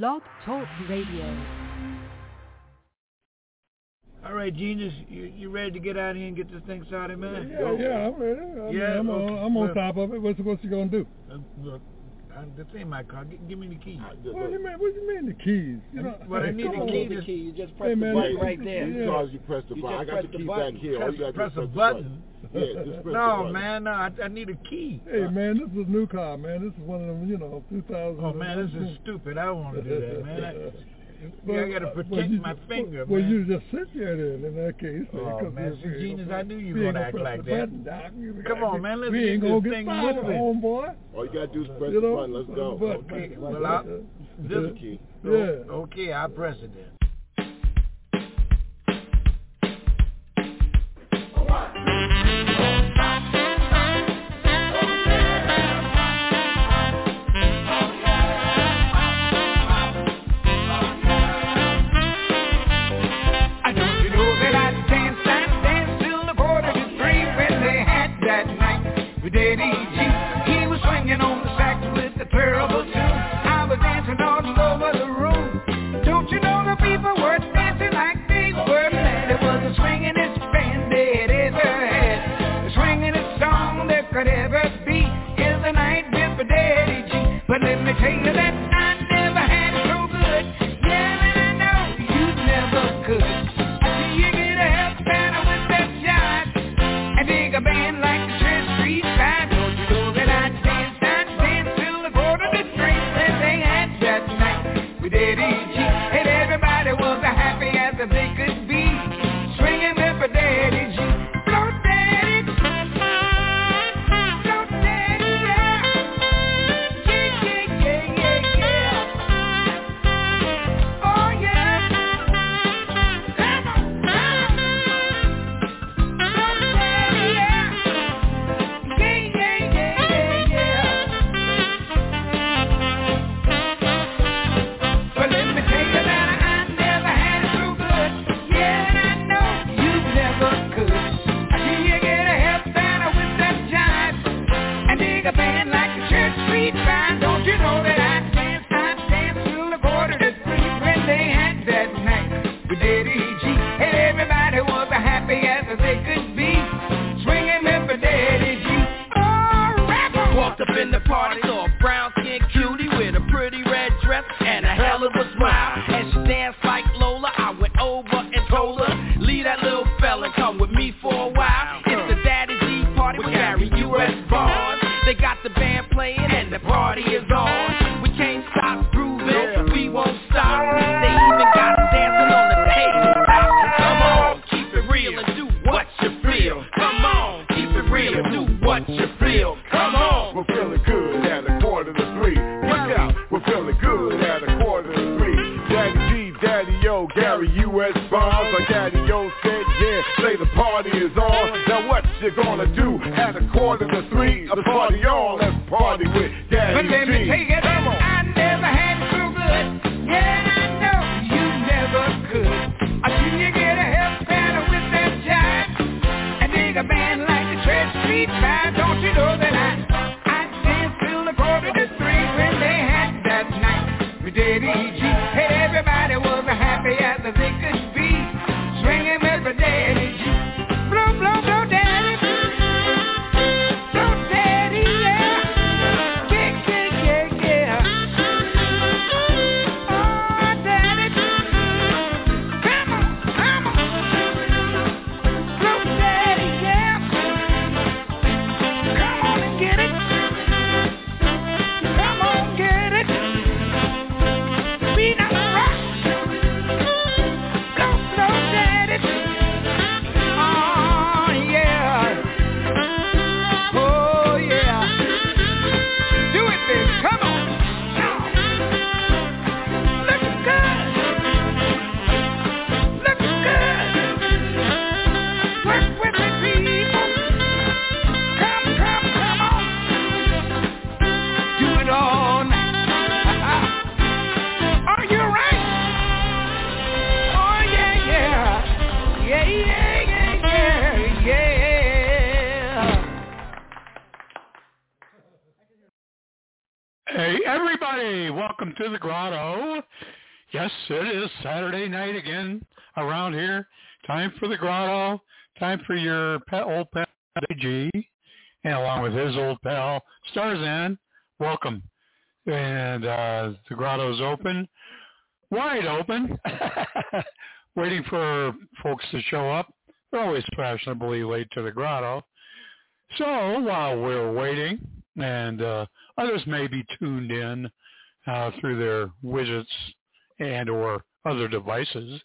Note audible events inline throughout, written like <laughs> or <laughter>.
Blog Talk Radio. All right, genius, you you ready to get out here and get this thing started, man? Yeah, Go. yeah, I'm ready. I yeah, I'm, okay. on, I'm on well, top of it. What's what's you gonna do? Uh, look, I, this ain't my car. Give, give me the keys. What, do you mean, what do you mean the keys? You know, well, hey, I need the key. The key. You just press hey, man, the button right there. Yeah. You press the button. I got the, the back here. Press, press, press a button. button no, man, no, I, I need a key. Hey, man, this is a new car, man. This is one of them, you know, 2000. Oh, man, this is stupid. I don't want to do that, man. <laughs> But, yeah, I gotta uh, protect you, my finger, well, man. Well, you just sit there then in that case. Oh, man, so genius, I knew you were gonna act like that. Button, Come on, man, let's get this thing fired, moving. homeboy. All you gotta do is press you know, the button. Let's go. But, okay, well, I, uh, this key. Yeah. Okay, I press it then. All right. Daddy. For your pet, old pal AG, and along with his old pal Starzan. Welcome. And uh, the Grotto's open, wide open, <laughs> waiting for folks to show up. They're always fashionably late to the Grotto. So while we're waiting, and uh, others may be tuned in uh, through their widgets and or other devices.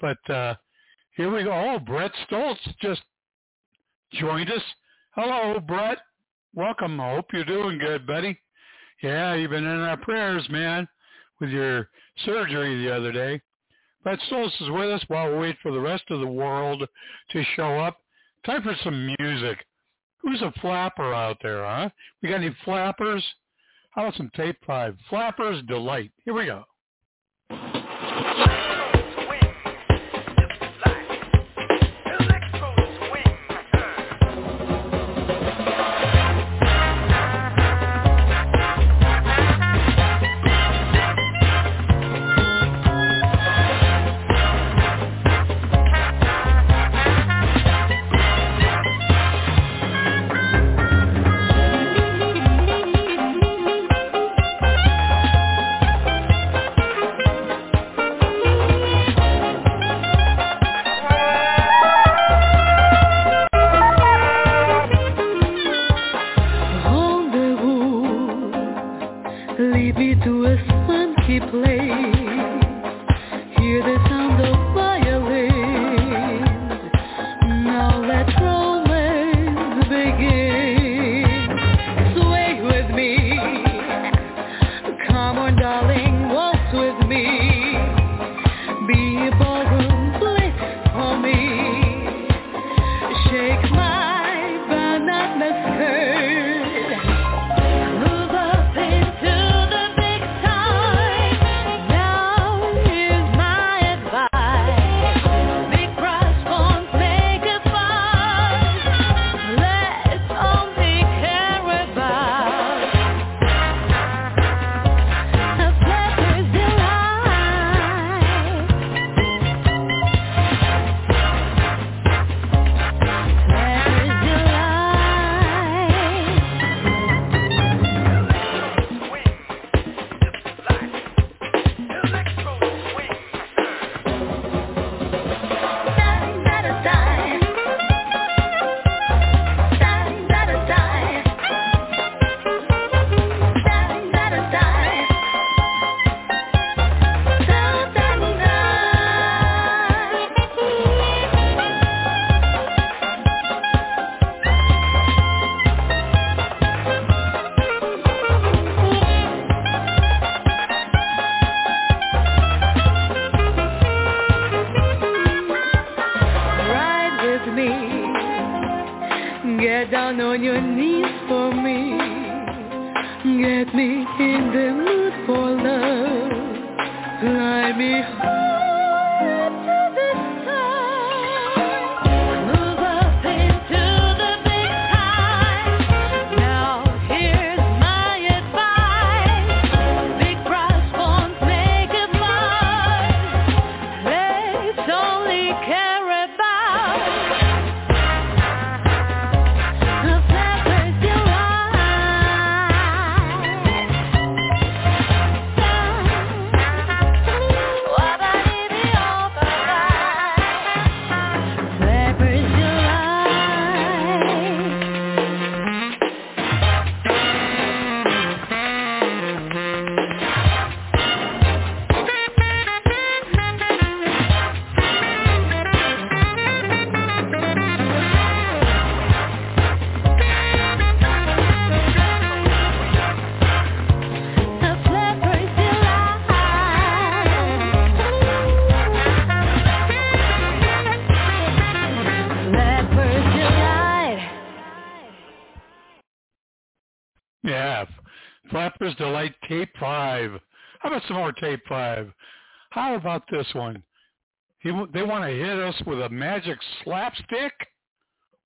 But uh, here we go. Oh, Brett Stoltz just joined us. Hello, Brett. Welcome. I hope you're doing good, buddy. Yeah, you've been in our prayers, man, with your surgery the other day. Brett Stoltz is with us while we wait for the rest of the world to show up. Time for some music. Who's a flapper out there, huh? We got any flappers? How about some tape five? Flappers Delight. Here we go. More tape five. How about this one? He, they want to hit us with a magic slapstick?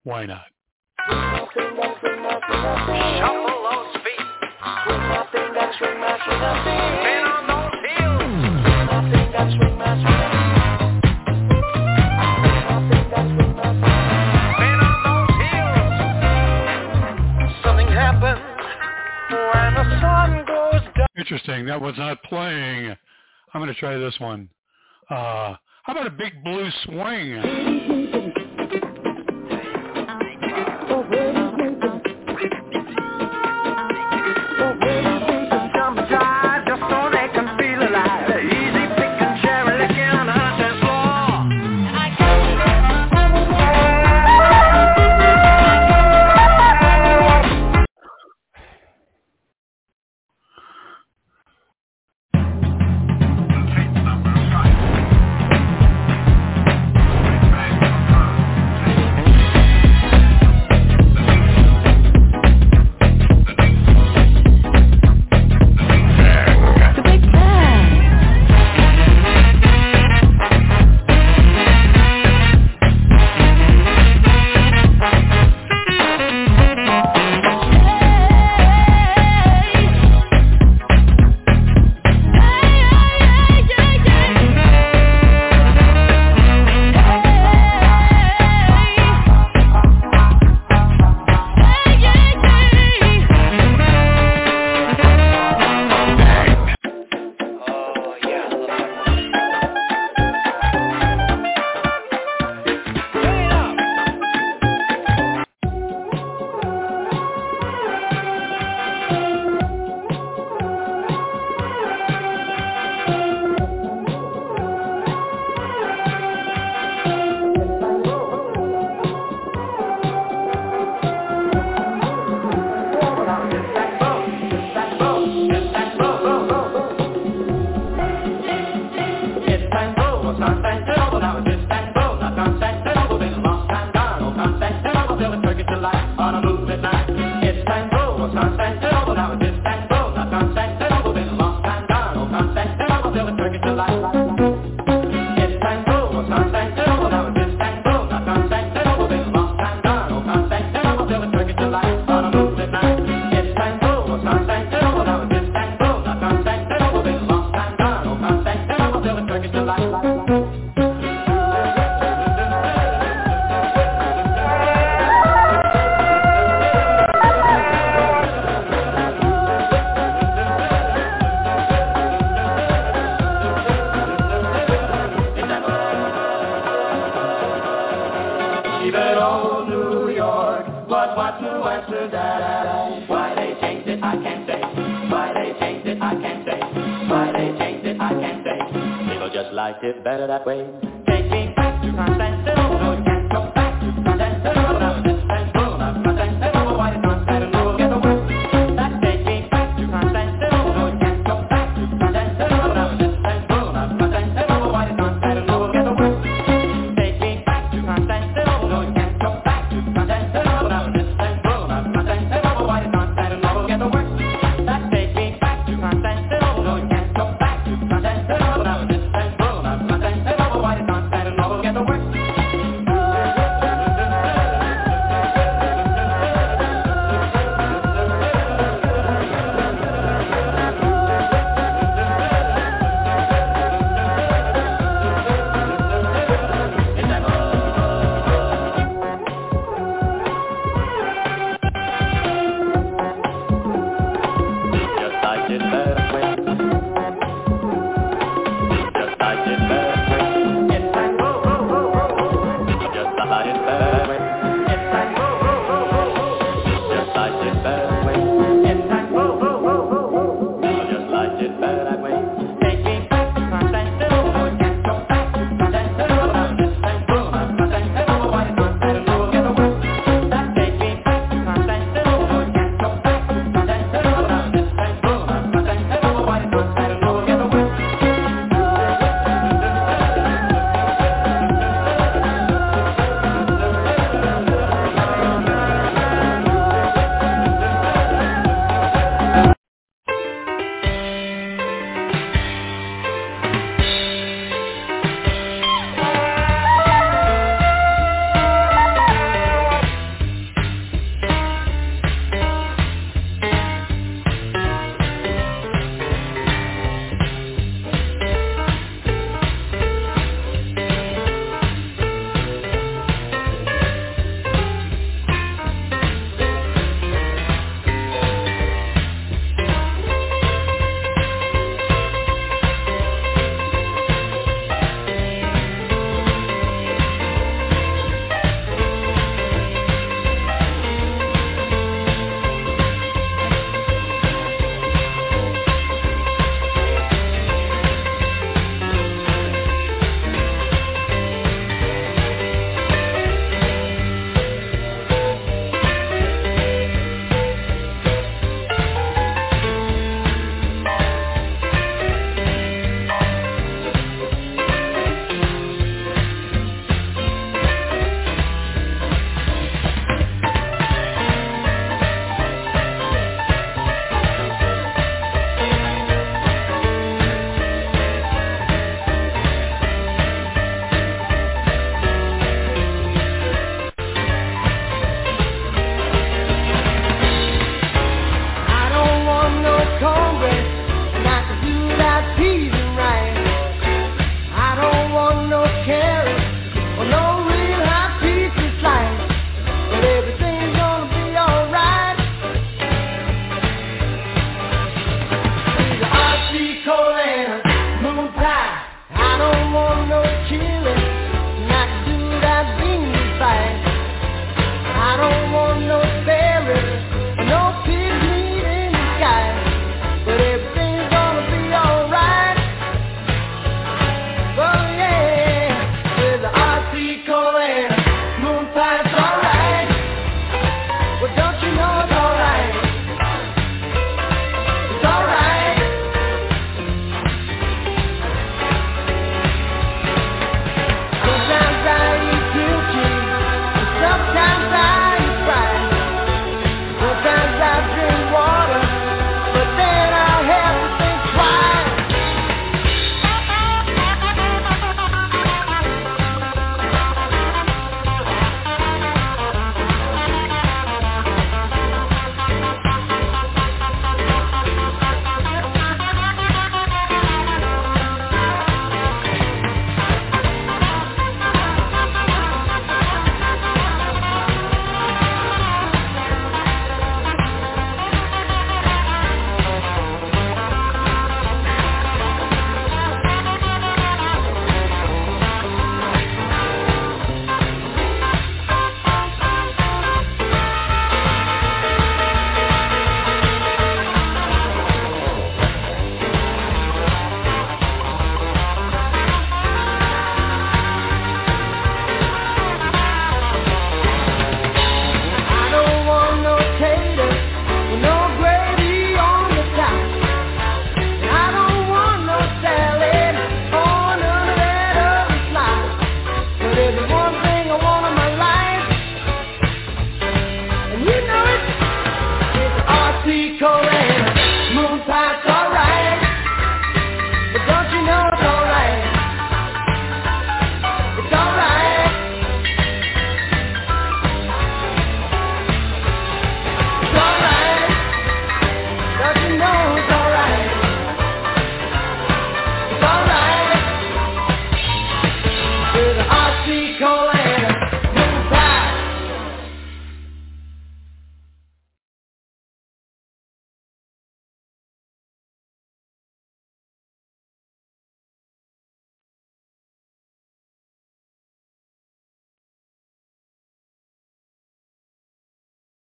Why not? Shuffle those feet. Interesting. That was not playing. I'm going to try this one. Uh, how about a big blue swing?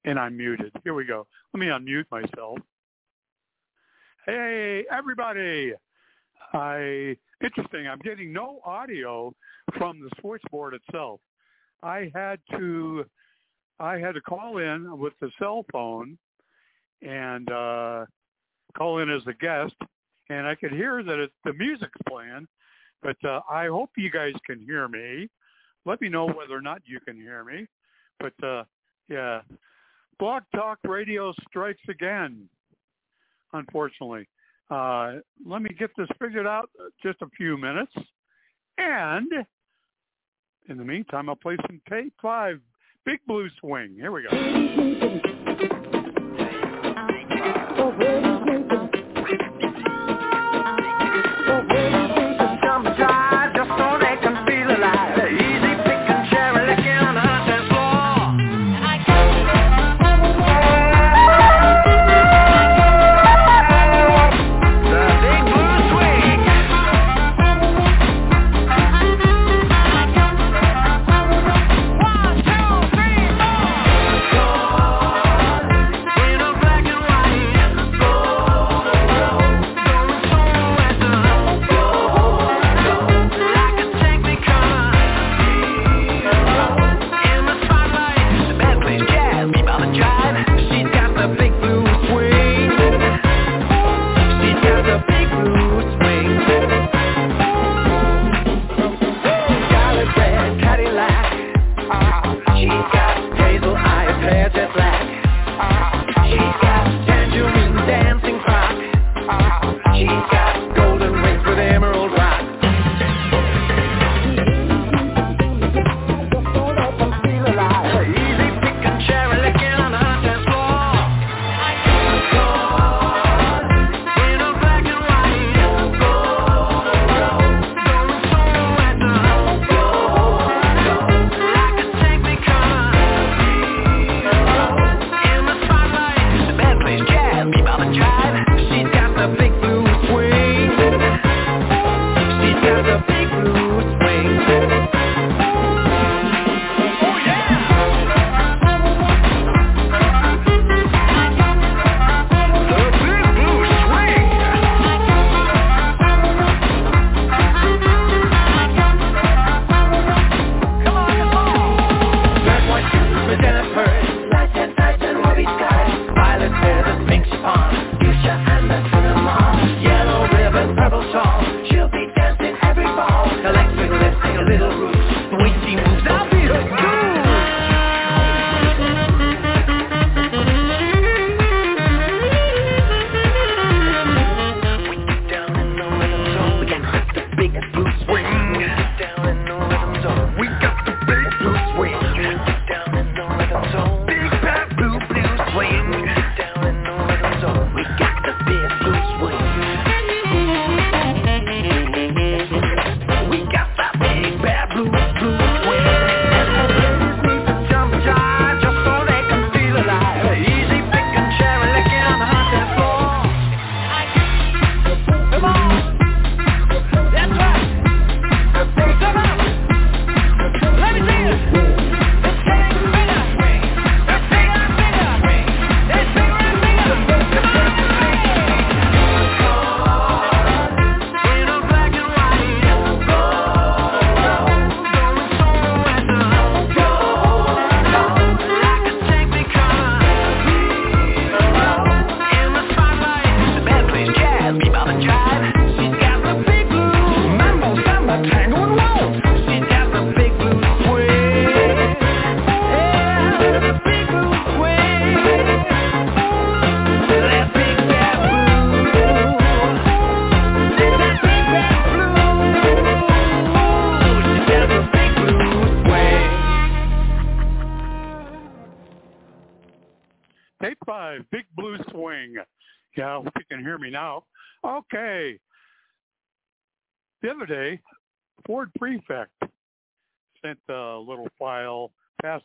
And I'm muted. Here we go. Let me unmute myself. Hey, everybody. I interesting. I'm getting no audio from the switchboard itself. I had to I had to call in with the cell phone and uh, call in as a guest, and I could hear that it, the music's playing. But uh, I hope you guys can hear me. Let me know whether or not you can hear me. But uh, yeah, Blog Talk Radio strikes again. Unfortunately, uh, let me get this figured out. Just a few minutes, and in the meantime, I'll play some tape five, Big Blue Swing. Here we go.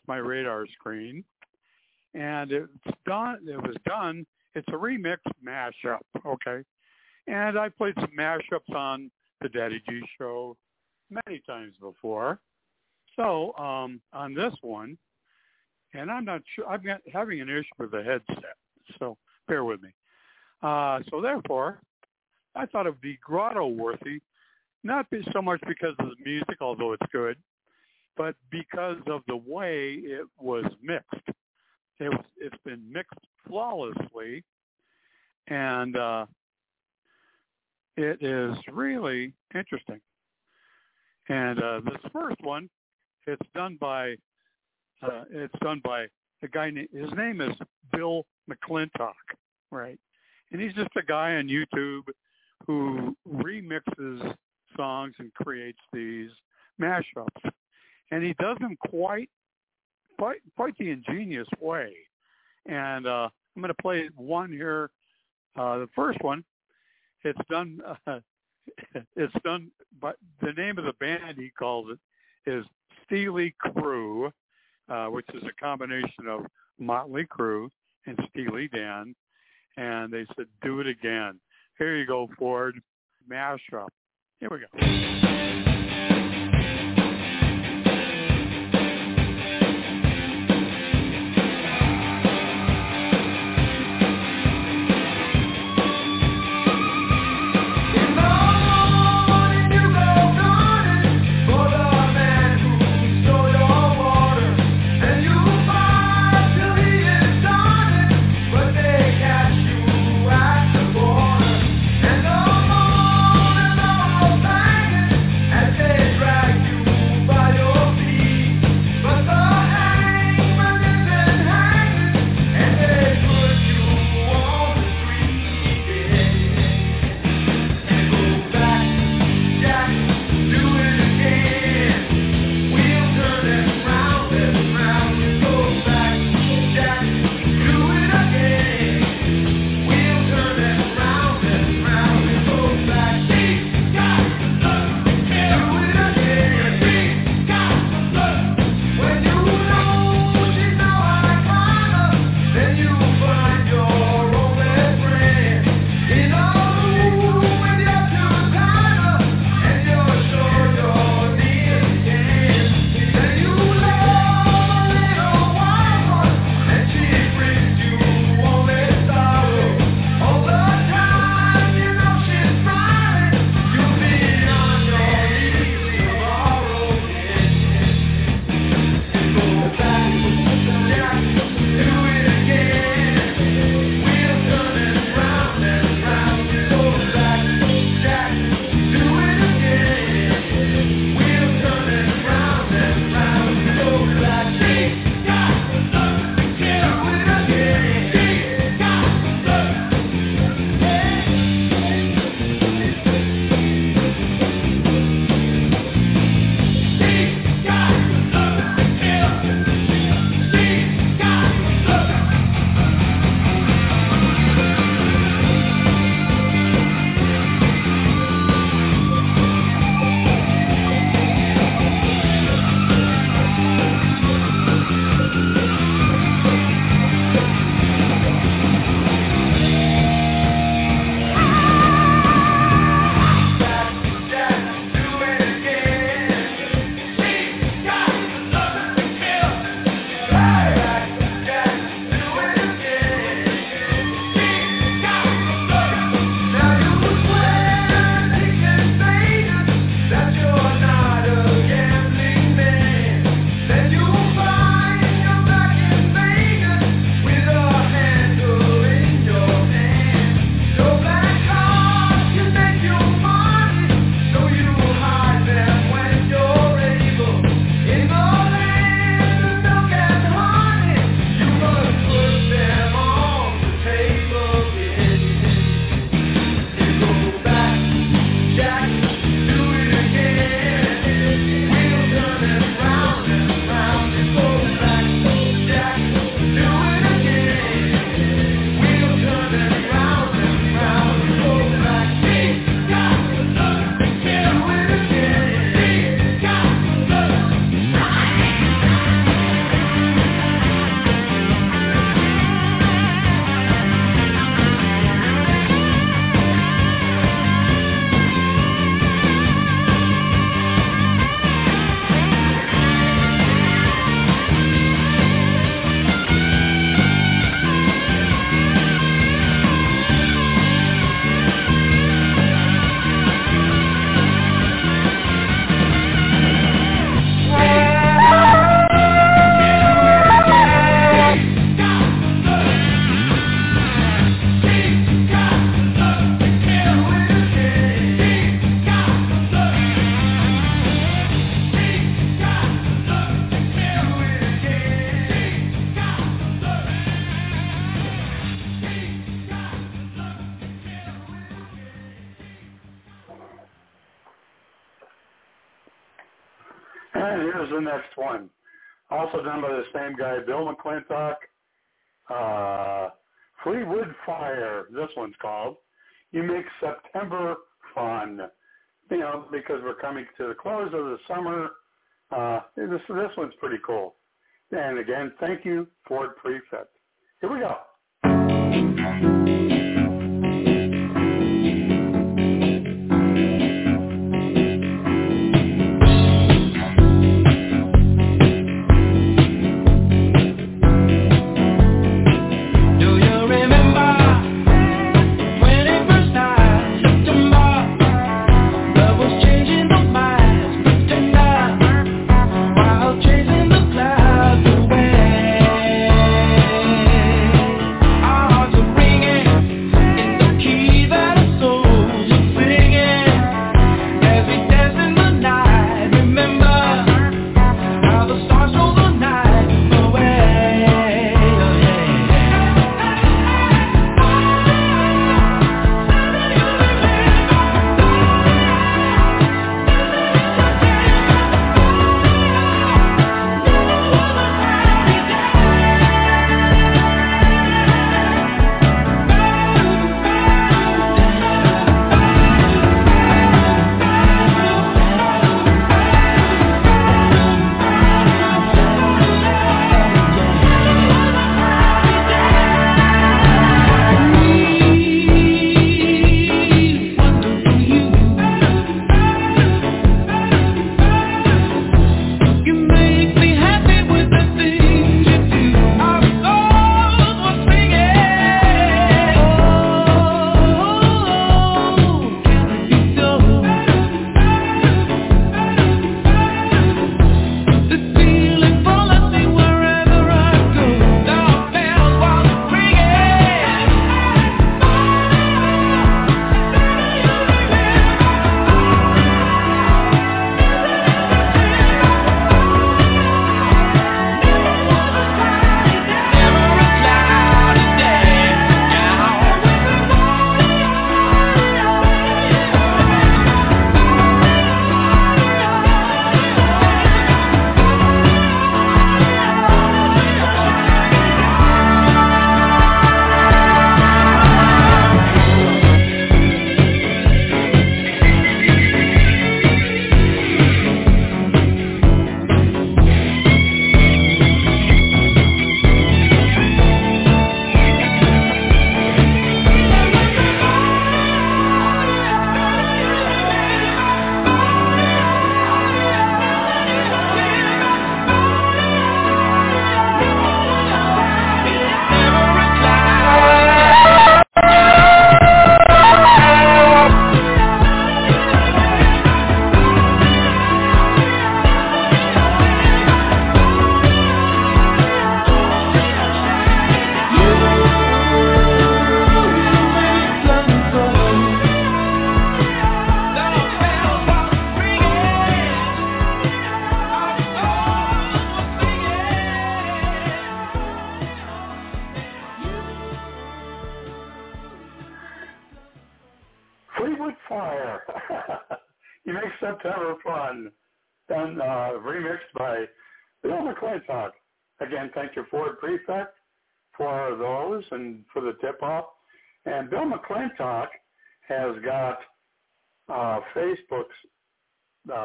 My radar screen, and it's done. It was done. It's a remix mashup. Okay, and I played some mashups on the Daddy G show many times before. So um, on this one, and I'm not sure. I'm having an issue with the headset, so bear with me. Uh, so therefore, I thought it would be grotto worthy, not be so much because of the music, although it's good, but because of the way it was mixed. It was, it's been mixed flawlessly, and uh, it is really interesting. And uh, this first one, it's done by uh, it's done by a guy. His name is Bill McClintock, right? And he's just a guy on YouTube who remixes songs and creates these mashups, and he does them quite quite quite the ingenious way. And uh, I'm going to play one here. Uh, the first one, it's done. Uh, <laughs> it's done. But the name of the band he calls it is Steely Crew, uh, which is a combination of Motley Crue and Steely Dan. And they said, "Do it again." Here you go, Ford. Mashup. Here we go. Done by the same guy, Bill McClintock. Uh, Fleetwood Fire, this one's called. You make September fun. You know, because we're coming to the close of the summer. Uh, this, this one's pretty cool. And again, thank you, Ford Prefect. Here we go.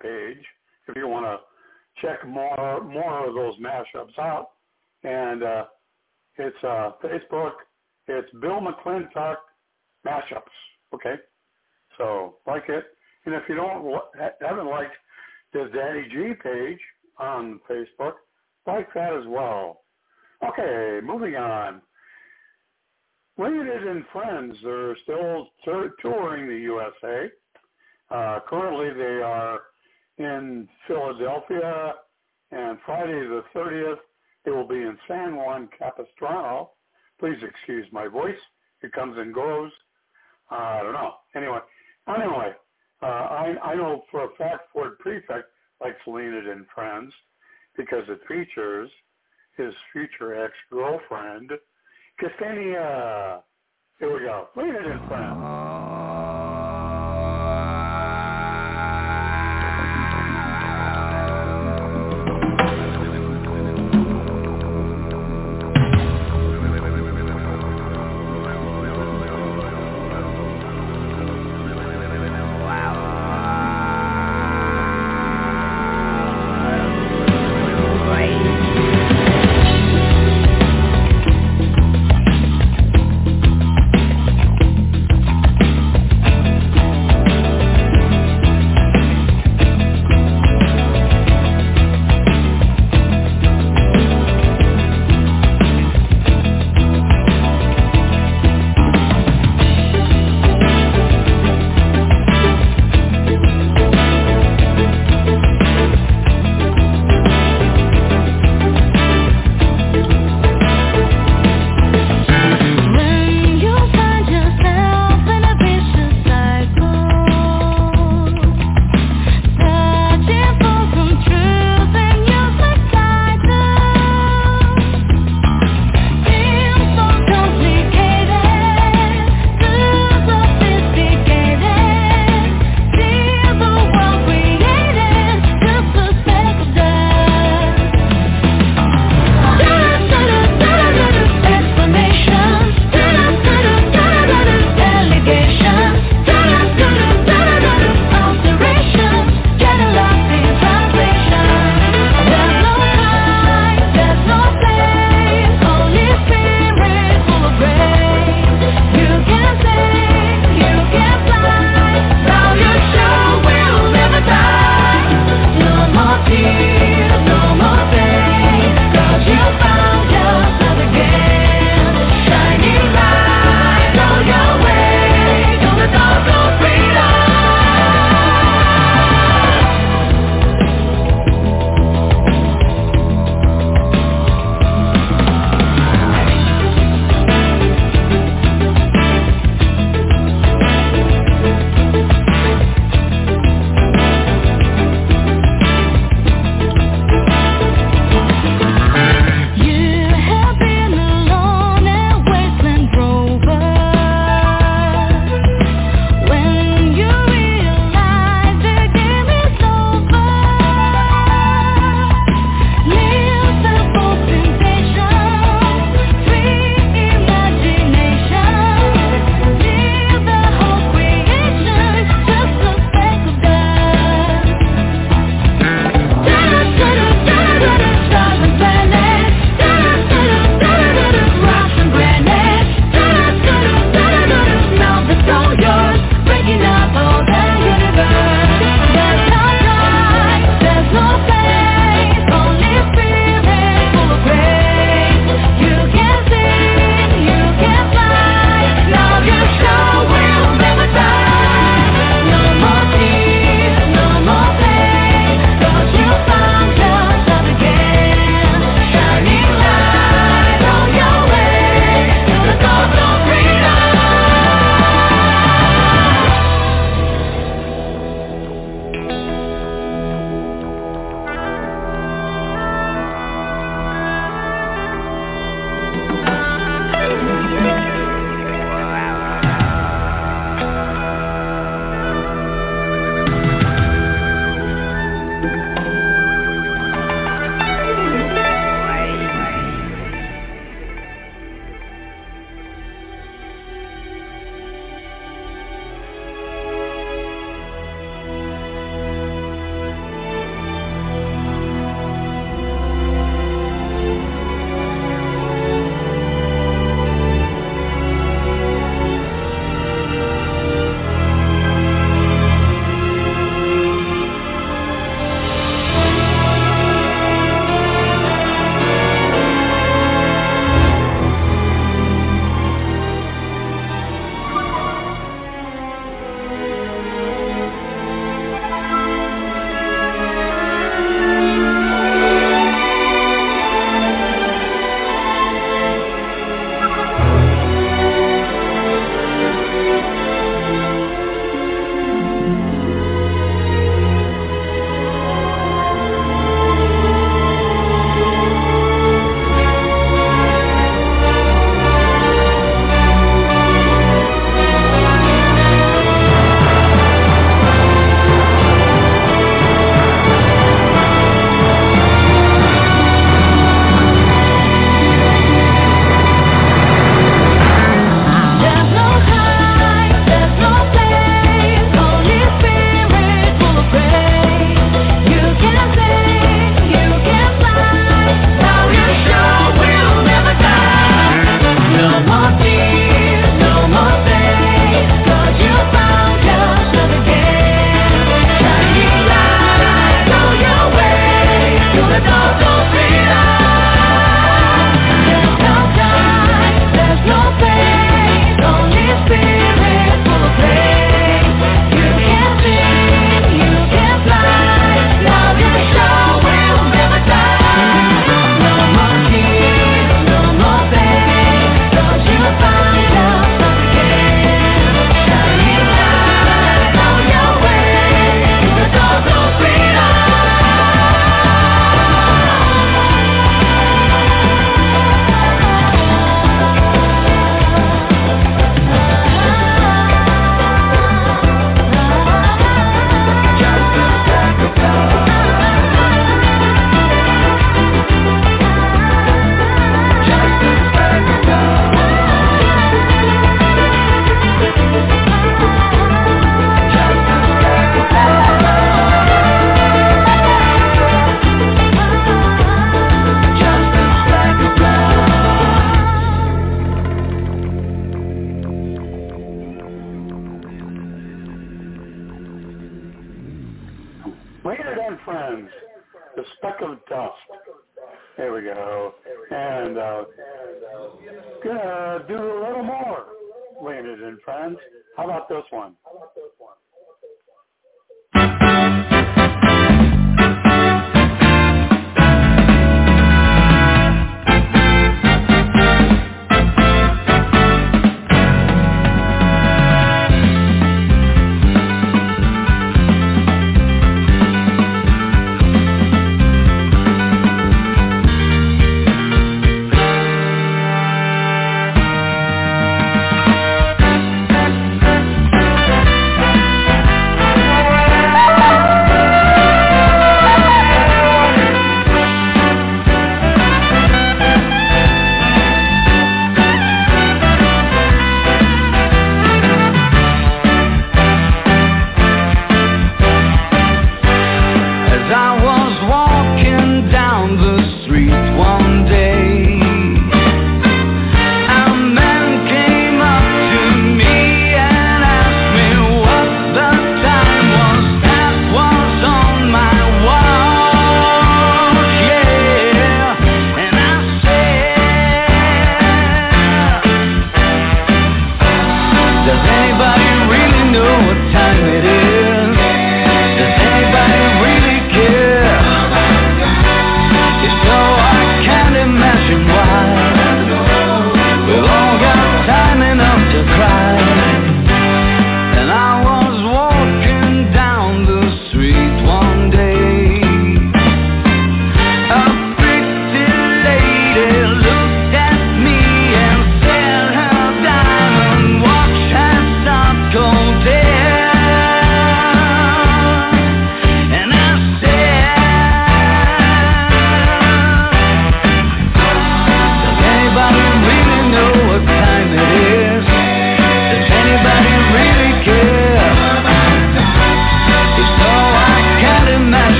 Page if you want to check more more of those mashups out. And uh, it's uh, Facebook. It's Bill McClintock mashups. Okay. So like it, and if you don't haven't liked his Daddy G page on Facebook, like that as well. Okay, moving on. Waited and Friends are still tour- touring the USA. Uh, currently, they are in Philadelphia, and Friday the 30th, it will be in San Juan Capistrano. Please excuse my voice; it comes and goes. Uh, I don't know. Anyway, anyway, uh, I, I know for a fact Ford Prefect likes Leonid and Friends because it features his future ex-girlfriend, Ksenia. Here we go. Leonid and Friends.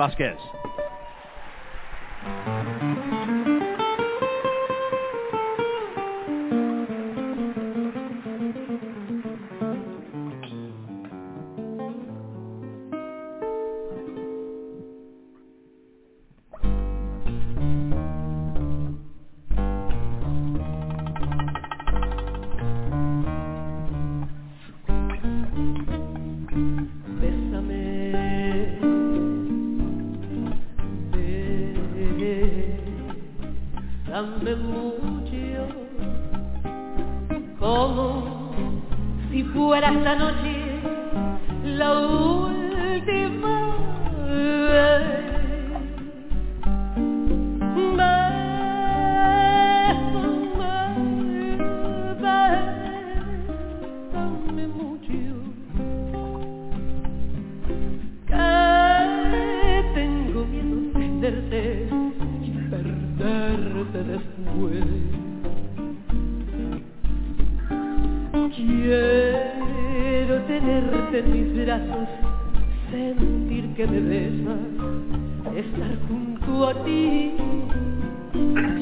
Vasquez. mucho, como si fuera esta noche la última mis brazos, sentir que me besas, estar junto a ti.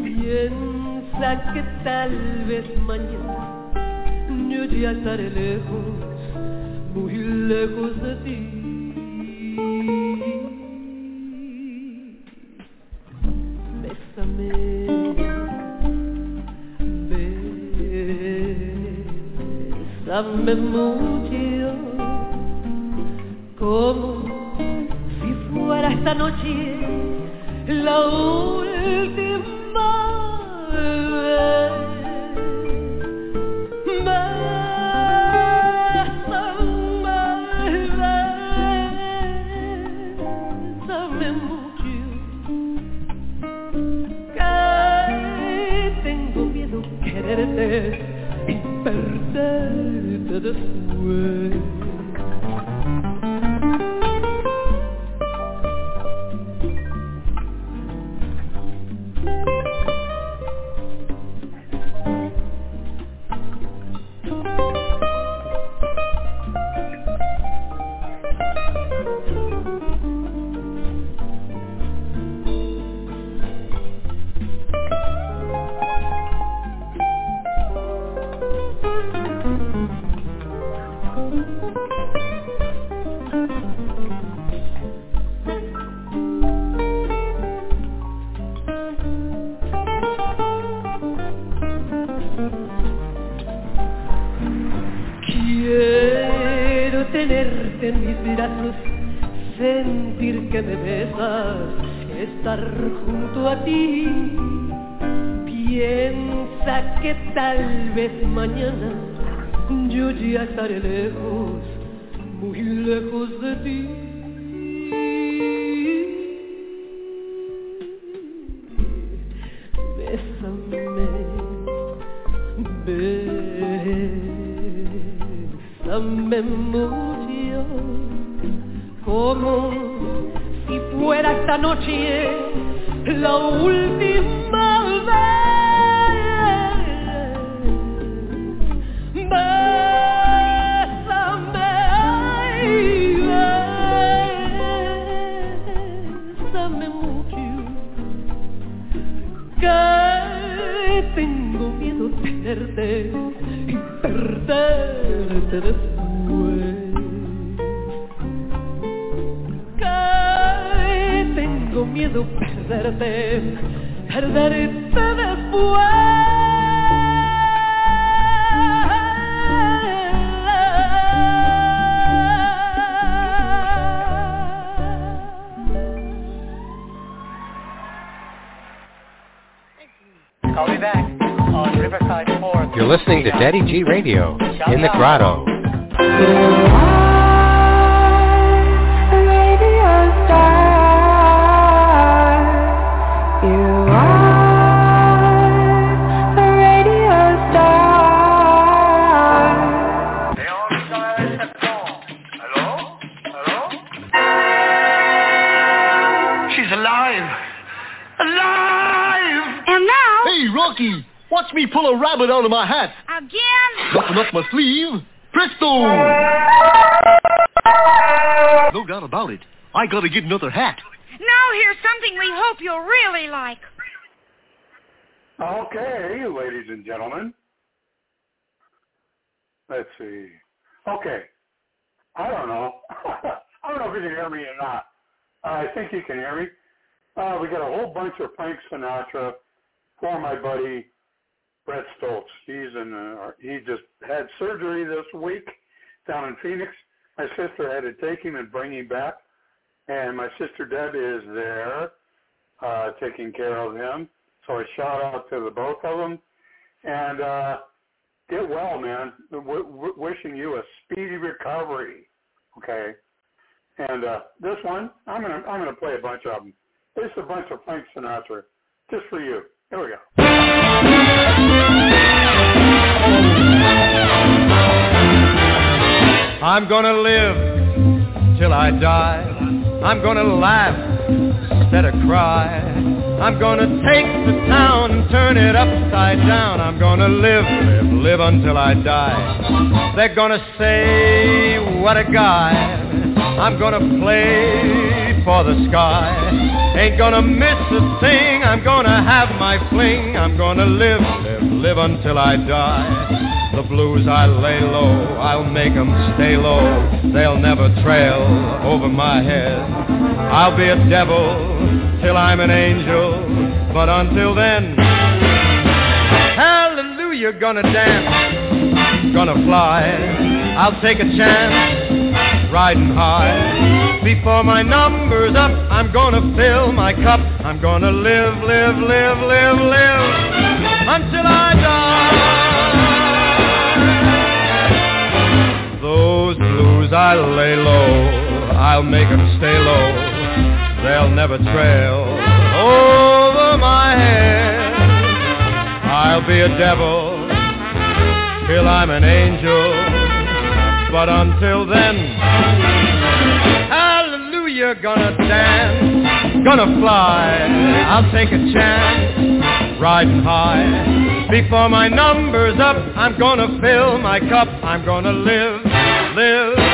Piensa que tal vez mañana yo ya estaré lejos, muy lejos de ti. Bésame mucho, como si fuera esta noche la última. Edna Vasquez. You're listening to Daddy G Radio in the Grotto. Pull a rabbit out of my hat. Again? Nothing up my sleeve. Presto! No doubt about it. I gotta get another hat. Now here's something we hope you'll really like. Okay, ladies and gentlemen. Let's see. Okay. I don't know. <laughs> I don't know if you can hear me or not. I think you can hear me. Uh, we got a whole bunch of Frank Sinatra for my buddy Brett Stoltz. He's in. Uh, he just had surgery this week down in Phoenix. My sister had to take him and bring him back, and my sister Deb is there uh, taking care of him. So a shout out to the both of them, and uh, get well, man. W- w- wishing you a speedy recovery. Okay. And uh, this one, I'm gonna I'm gonna play a bunch of them. This is a bunch of Frank Sinatra, just for you. Here we go. I'm gonna live till I die. I'm gonna laugh instead of cry. I'm gonna take the town and turn it upside down. I'm gonna live, live, live until I die. They're gonna say, what a guy. I'm gonna play for the sky. Ain't gonna miss a thing. I'm gonna have my fling. I'm gonna live, live, live until I die. The blues I lay low, I'll make 'em stay low. They'll never trail over my head. I'll be a devil till I'm an angel, but until then, hallelujah, gonna dance, gonna fly. I'll take a chance, riding high. Before my number's up, I'm gonna fill my cup. I'm gonna live, live, live, live, live until I die. Those blues I lay low, I'll make 'em stay low. They'll never trail over my head. I'll be a devil till I'm an angel. But until then, hallelujah, gonna dance, gonna fly. I'll take a chance, riding high. Before my number's up, I'm gonna fill my cup. I'm gonna live, live,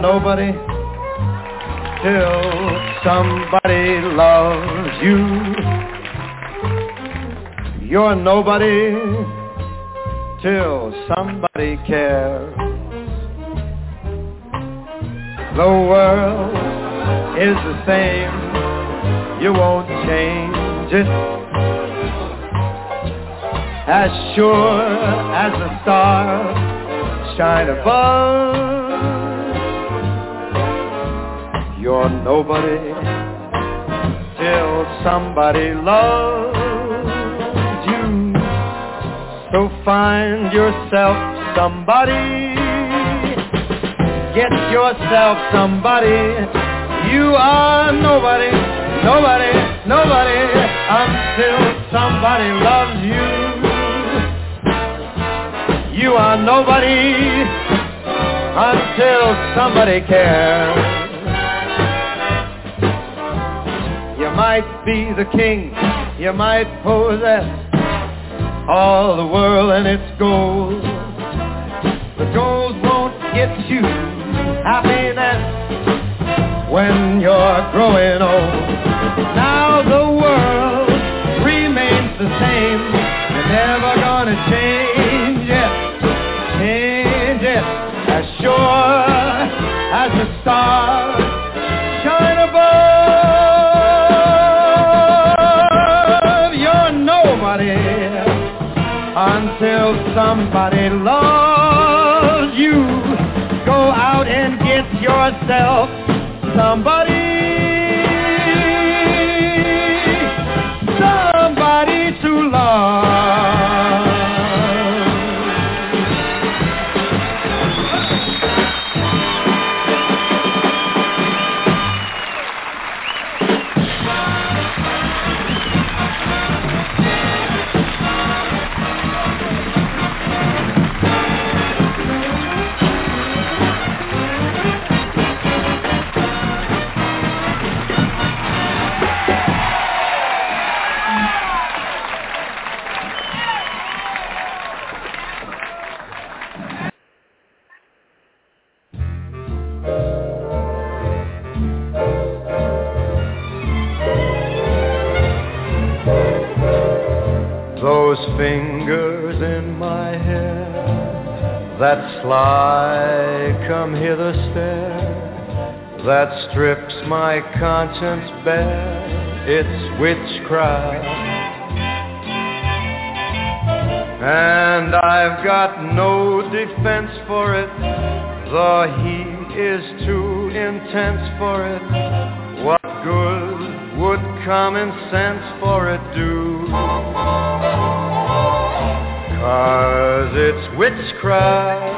nobody till somebody loves you. You're nobody till somebody cares. The world is the same. You won't change it. As sure as the stars shine above. You're nobody till somebody loves you. So find yourself somebody. Get yourself somebody. You are nobody, nobody, nobody until somebody loves you. You are nobody until somebody cares. Might be the king, you might possess all the world and its gold. But gold won't get you happiness when you're growing old. Now the world remains the same. You're never gonna change it, change it. As sure as the stars somebody loves you. Go out and get yourself somebody. Sly come hither stare that strips my conscience bare. It's witchcraft. And I've got no defense for it. The heat is too intense for it. What good would common sense for it do? Cause it's witchcraft,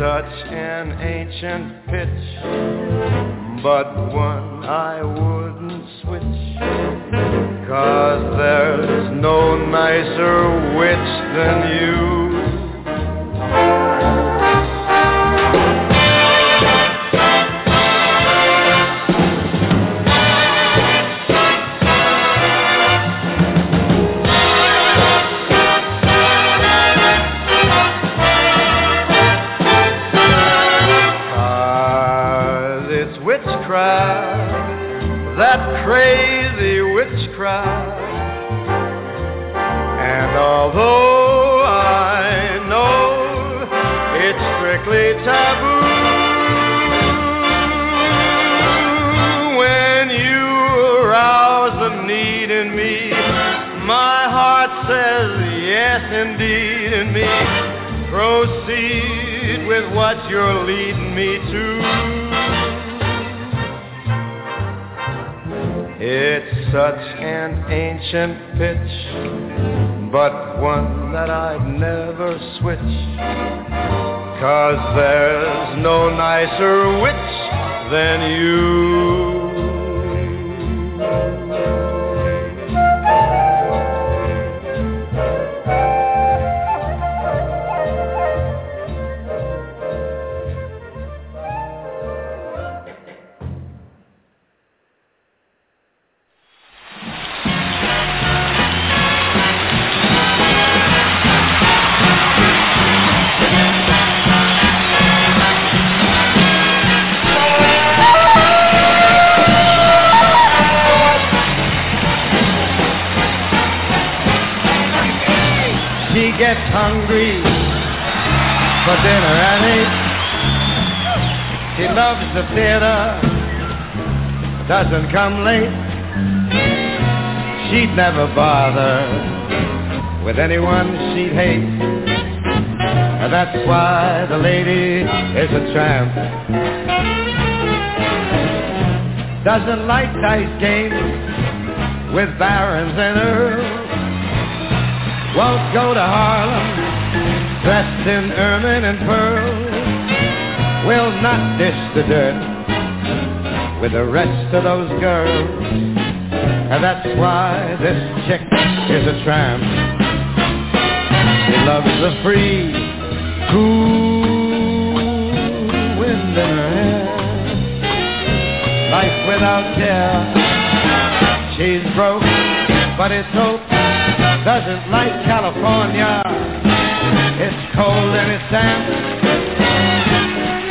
Such an ancient pitch, but one I wouldn't switch. Cause there's no nicer witch than you. Ancient pitch, but one that I'd never switch. Cause there's no nicer witch than you. Come late. She'd never bother with anyone she'd hate. And that's why the lady is a tramp. Doesn't like dice games with barons and earls. Won't go to Harlem dressed in ermine and pearls. Will not dish the dirt with the rest of those girls. And that's why this chick is a tramp. She loves the free, cool wind in her hair. Life without care. She's broke, but it's hope. Doesn't like California. It's cold and it's damp.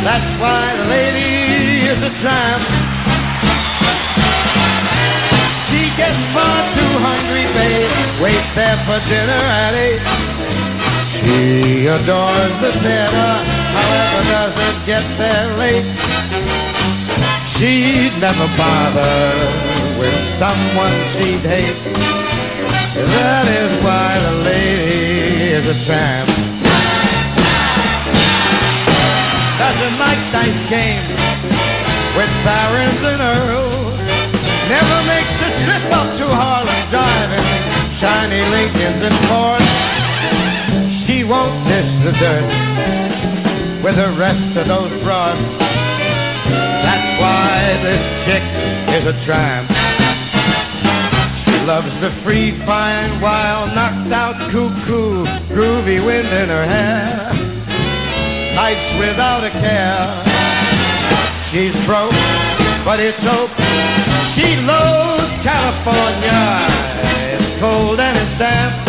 That's why the lady is a tramp. Gets far too hungry, babe. Waits there for dinner at eight. She adores the theater, however doesn't get there late. She'd never bother with someone she'd hate. That is why the lady is a tramp. Doesn't like dice games with barons and earls. Up to Harlem driving shiny Lincolns and Fords. She won't dish the dirt with the rest of those broads. That's why this chick is a tramp. She loves the free, fine, wild, knocked out, cuckoo, groovy wind in her hair. Nights without a care. She's broke, but it's hope. California. It's cold and it's damp.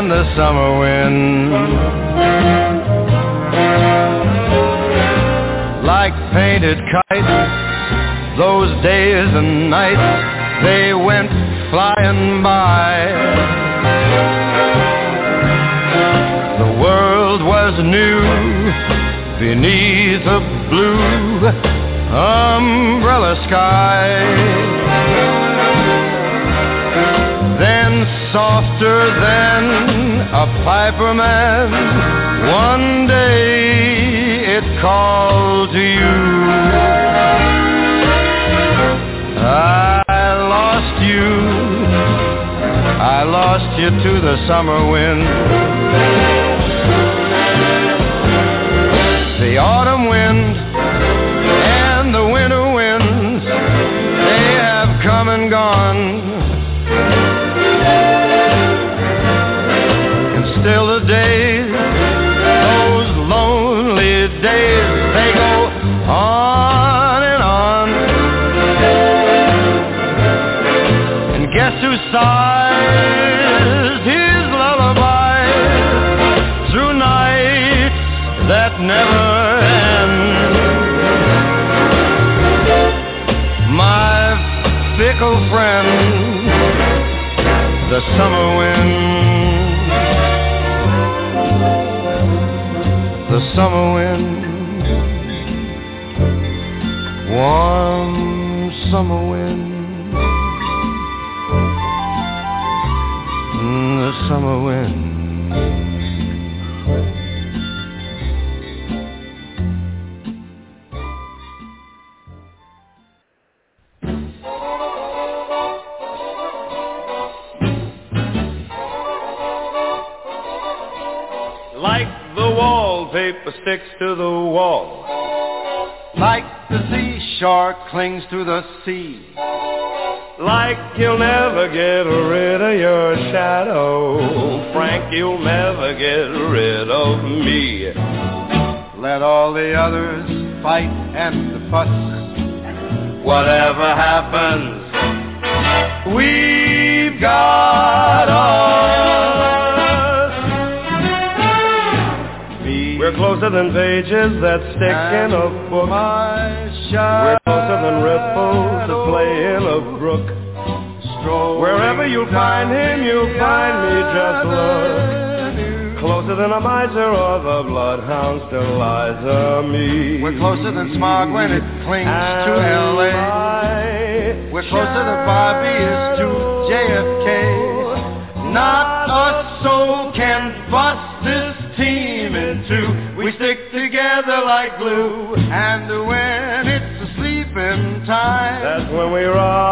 and the summer wind. Like painted kites, those days and nights, they went flying by. The world was new beneath a blue umbrella sky. Then softer than a piper man, one day it called to you. I lost you, I lost you to the summer wind. The autumn sighs his lullaby through nights that never end. My fickle friend, the summer wind, the summer wind, summer wind. Like the wallpaper sticks to the wall. Like the seashore clings to the sea. Like you'll never get rid of your shadow. Frank, you'll never get rid of me. Let all the others fight and fuss. Whatever happens, we've got us. We're closer than pages that stick in a book. We're closer than ripples that play in a brook. Wherever you find him, you'll find. Just look. Closer than a miser or the bloodhound still lies a me. We're closer than smog when it clings to L.A. We're closer than Bobby is to JFK. Not a soul can bust this team in two. We stick together like glue. And when it's a sleeping time, That's when we rise.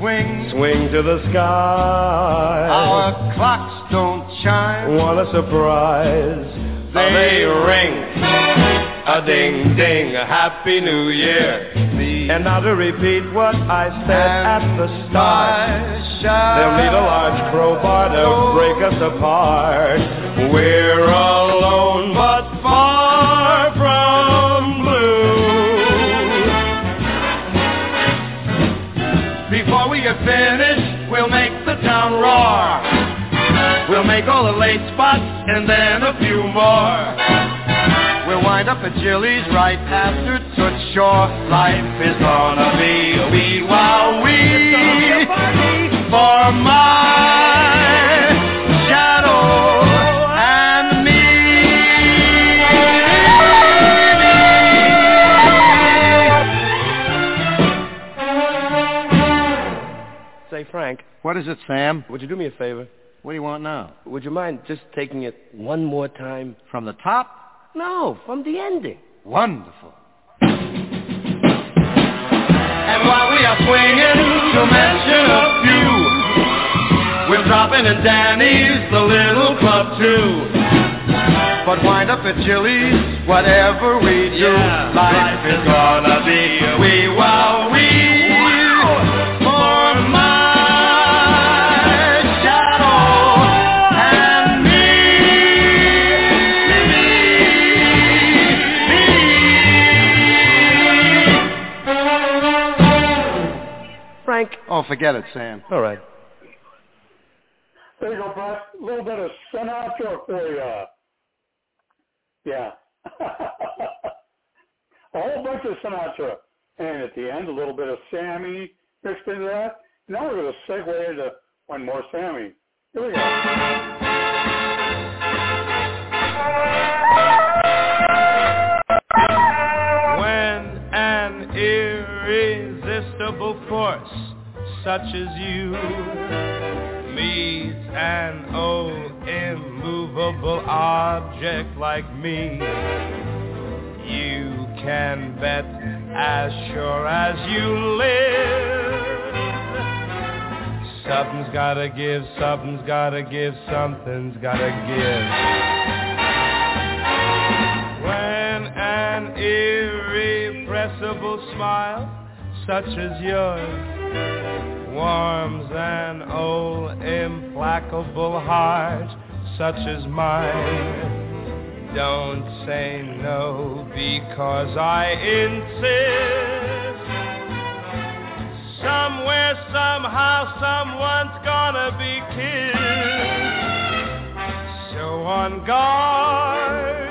We start to swing. swing to the sky. Our clocks don't chime. What a surprise? They ring a ding ding, a happy new year. And now to repeat what I said at the start, they'll need a large crowbar to break us apart. We're alone Before we get finished, we'll make the town roar. We'll make all the late spots and then a few more. We'll wind up at Jilly's right after Toots Shor. Life is gonna be a wee wow wee for my What is it, Sam? Would you do me a favor? What do you want now? Would you mind just taking it one more time? From the top? No, from the ending. Wonderful. And while we are swinging, to mention a few, we're dropping in Danny's, the little club too. But wind up at Jilly's, whatever we do, Yeah, life is gonna be a wee wow Oh, forget it, Sam. All right. There you go, Brett. A little bit of Sinatra for you. Yeah. <laughs> a whole bunch of Sinatra. And at the end, a little bit of Sammy mixed into that. Now we're going to segue into one more Sammy. Here we go. When an irresistible force such as you meets an old immovable object like me, you can bet as sure as you live. Something's gotta give, something's gotta give, something's gotta give. When an irrepressible smile such as yours warms an old implacable heart such as mine, don't say no because I insist. Somewhere, somehow, someone's gonna be killed. So on guard,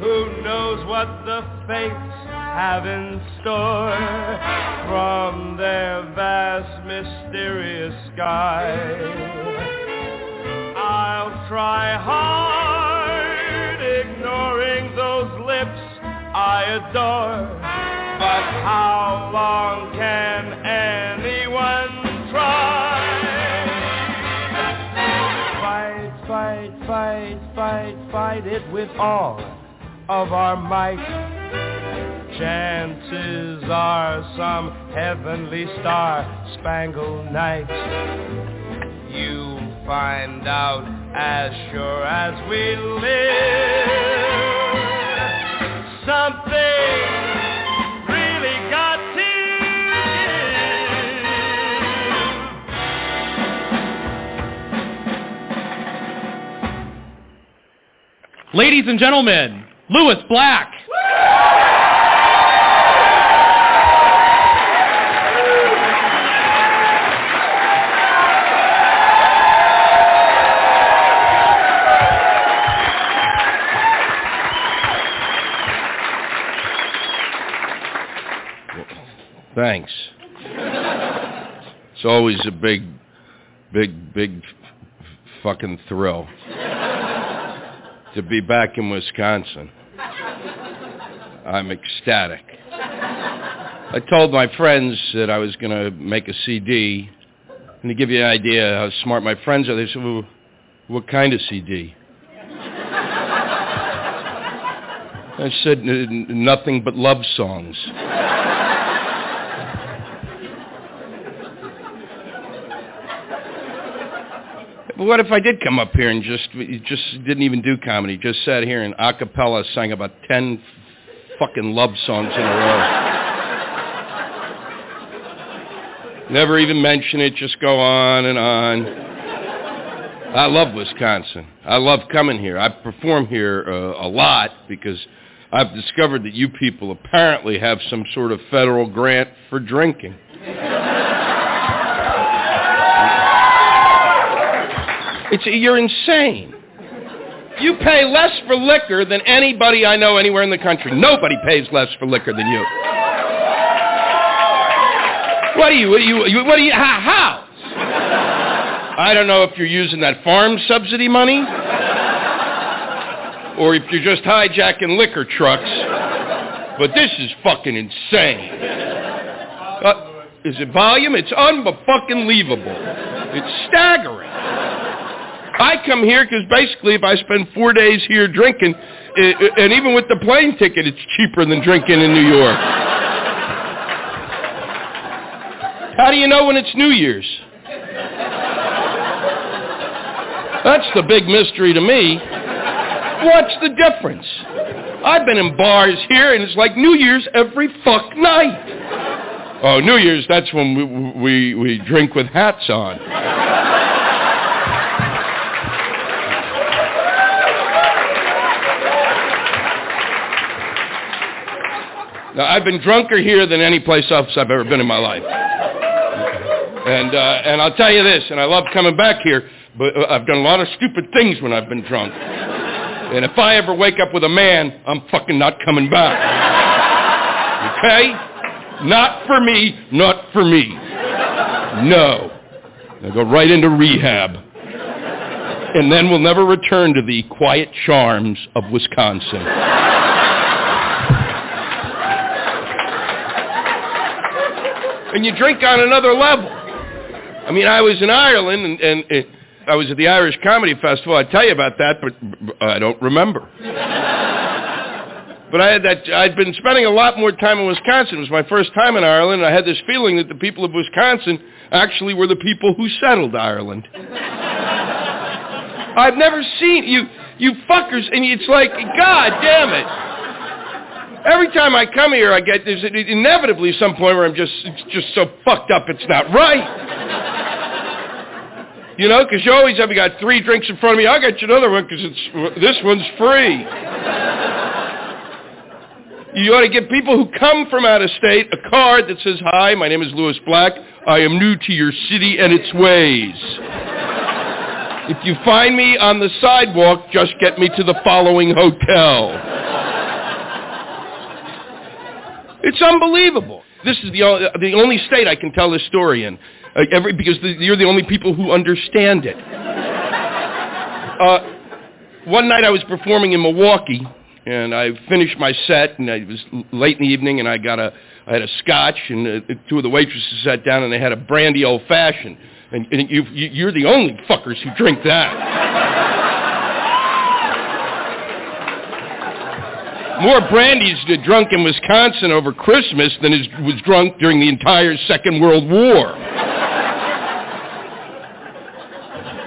who knows what the fates have in store from their vast, mysterious sky. I'll try hard, ignoring those lips I adore. But how long can anyone try? Fight, fight, fight, fight, fight it with all of our might. Chances are some heavenly star-spangled night You'll find out as sure as we live. Something really got to Ladies and gentlemen, Lewis Black. Thanks. It's always a big, big, big fucking thrill to be back in Wisconsin. I'm ecstatic. I told my friends that I was going to make a CD, and to give you an idea how smart my friends are, they said, well, what kind of CD? I said, "N- n- nothing but love songs. But what if I did come up here and just just didn't even do comedy, just sat here and a cappella sang about 10 fucking love songs in a row. Never even mention it, just go on and on. I love Wisconsin. I love coming here. I perform here uh, a lot because I've discovered that you people apparently have some sort of federal grant for drinking. It's you're insane. You pay less for liquor than anybody I know anywhere in the country. Nobody pays less for liquor than you. What are you? What are you? What are you? How? I don't know if you're using that farm subsidy money, or if you're just hijacking liquor trucks. But this is fucking insane. Uh, is it volume? It's unfucking-leavable. It's staggering. I come here because basically if I spend four days here drinking, i- i- and even with the plane ticket, it's cheaper than drinking in New York. How do you know when it's New Year's? That's the big mystery to me. What's the difference? I've been in bars here, and it's like New Year's every fuck night. Oh, New Year's, that's when we, we, we drink with hats on. Now, I've been drunker here than any place else I've ever been in my life. And, uh, and I'll tell you this, and I love coming back here, but I've done a lot of stupid things when I've been drunk. And if I ever wake up with a man, I'm fucking not coming back. Okay? Not for me, not for me. No. I'll go right into rehab. And then we'll never return to the quiet charms of Wisconsin. And you drink on another level. I mean, I was in Ireland, and, and, and I was at the Irish Comedy Festival. I'd tell you about that, but I don't remember. But I had that. I'd been spending a lot more time in Wisconsin. It was my first time in Ireland, and I had this feeling that the people of Wisconsin actually were the people who settled Ireland. I've never seen you, you fuckers, and it's like, God damn it. Every time I come here, I get there's inevitably some point where I'm just just so fucked up it's not right. You know, because you always have you got three drinks in front of me. I'll get you another one because it's this one's free. You ought to give people who come from out of state a card that says, "Hi, my name is Lewis Black. I am new to your city and its ways. If you find me on the sidewalk, just get me to the following hotel." It's unbelievable. This is the only, the only state I can tell this story in, uh, every, because the, you're the only people who understand it. Uh, one night I was performing in Milwaukee, and I finished my set, and it was late in the evening, and I got a, I had a scotch, and uh, two of the waitresses sat down, and they had a brandy old fashioned, and, and you, you, you're the only fuckers who drink that. More brandy's drunk in Wisconsin over Christmas than is, was drunk during the entire Second World War.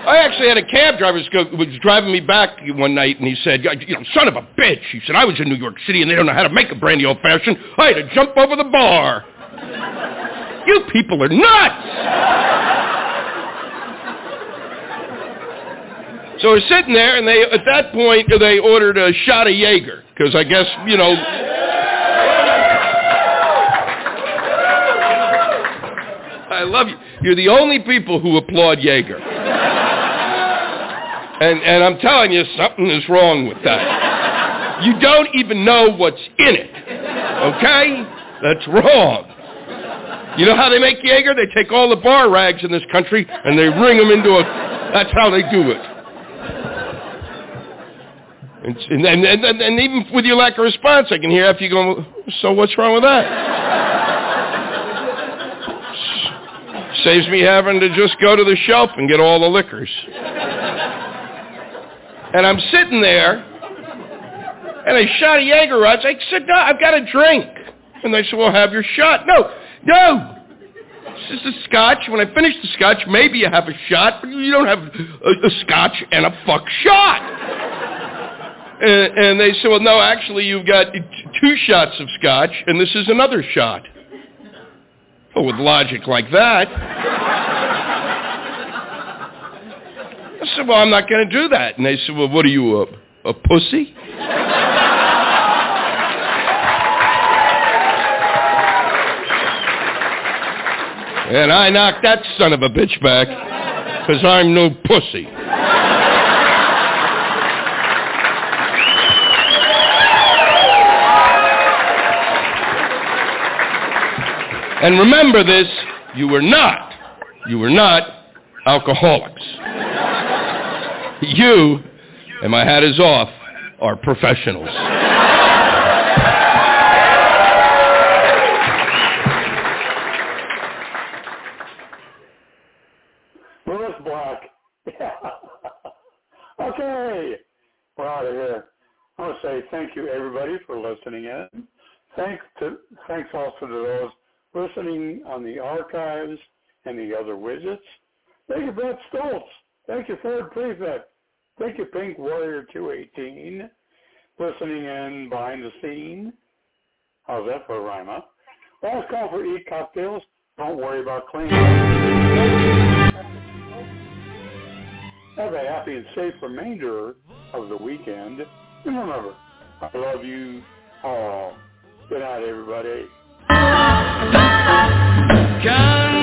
I actually had a cab driver who was driving me back one night, and he said, "You know, son of a bitch," he said, "I was in New York City, and they don't know how to make a brandy old fashioned. I had to jump over the bar." You people are nuts. So we're sitting there, and they at that point they ordered a shot of Jaeger because I guess you know. I love you. You're the only people who applaud Jaeger. And and I'm telling you, something is wrong with that. You don't even know what's in it. Okay? That's wrong. You know how they make Jaeger? They take all the bar rags in this country and they wring them into a. That's how they do it. And, and, and, and, even with your lack of response, I can hear after you go, so what's wrong with that? <laughs> Saves me having to just go to the shelf and get all the liquors. And I'm sitting there, and I shot a Jaeger I said, no, I've got a drink. And they said, well, have your shot. No, no. This is a scotch. When I finish the scotch, maybe you have a shot, but you don't have a, a scotch and a fuck shot. And, and they said, well, no, actually, you've got two shots of scotch, and this is another shot. Well, with logic like that, I said, well, I'm not going to do that. And they said, well, what are you, a, a pussy? And I knocked that son of a bitch back because I'm no pussy. And remember this, you were not, you were not alcoholics. You, and my hat is off, are professionals. Lewis Black. <laughs> okay. We're out of here. I want to say thank you everybody for listening in. Thanks to thanks also to those listening on the archives and the other widgets. Thank you, Brett Stoltz. Thank you, Ford Prefect. Thank you, Pink Warrior 218. Listening in behind the scene. How's that for a rhyme, huh? Last call for E-cocktails. Don't worry about cleaning. Have a happy and safe remainder of the weekend. And remember, I love you all. Good night, everybody. Let's